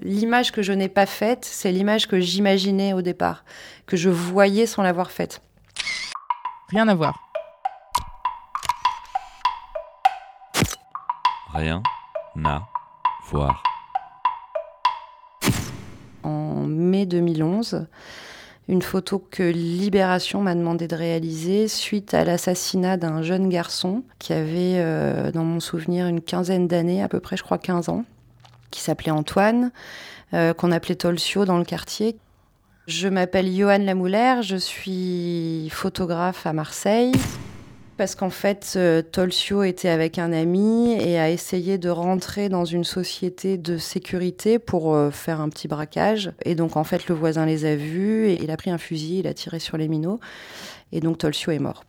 L'image que je n'ai pas faite, c'est l'image que j'imaginais au départ, que je voyais sans l'avoir faite. Rien à voir. Rien à voir. En mai 2011, une photo que Libération m'a demandé de réaliser suite à l'assassinat d'un jeune garçon qui avait, euh, dans mon souvenir, une quinzaine d'années, à peu près, je crois 15 ans, qui s'appelait Antoine, euh, qu'on appelait Tolsio dans le quartier. Je m'appelle Johan Lamoulaire, je suis photographe à Marseille. Parce qu'en fait, euh, Tolsio était avec un ami et a essayé de rentrer dans une société de sécurité pour euh, faire un petit braquage. Et donc, en fait, le voisin les a vus et il a pris un fusil, il a tiré sur les minots. Et donc, Tolsio est mort.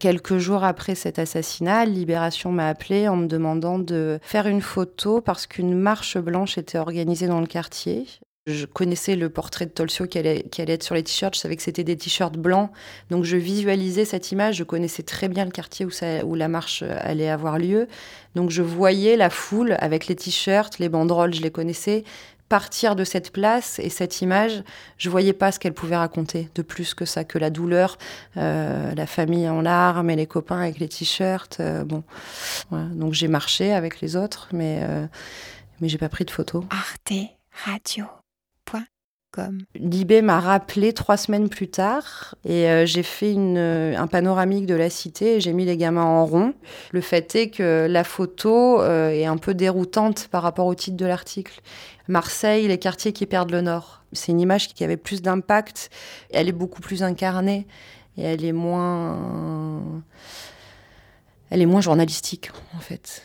Quelques jours après cet assassinat, Libération m'a appelé en me demandant de faire une photo parce qu'une marche blanche était organisée dans le quartier. Je connaissais le portrait de Tolsio qui allait, être sur les t-shirts. Je savais que c'était des t-shirts blancs. Donc je visualisais cette image. Je connaissais très bien le quartier où, la marche allait avoir lieu. Donc je voyais la foule avec les t-shirts, les banderoles, je les connaissais, partir de cette place et cette image, je voyais pas ce qu'elle pouvait raconter de plus que ça, que la douleur, euh, la famille en larmes et les copains avec les t-shirts. Euh, bon, donc j'ai marché avec les autres, mais euh, mais j'ai pas pris de photos. Arte Radio. Libé m'a rappelé trois semaines plus tard et euh, j'ai fait euh, un panoramique de la cité et j'ai mis les gamins en rond. Le fait est que la photo euh, est un peu déroutante par rapport au titre de l'article. Marseille, les quartiers qui perdent le nord. C'est une image qui avait plus d'impact. Elle est beaucoup plus incarnée et elle est moins, elle est moins journalistique en fait.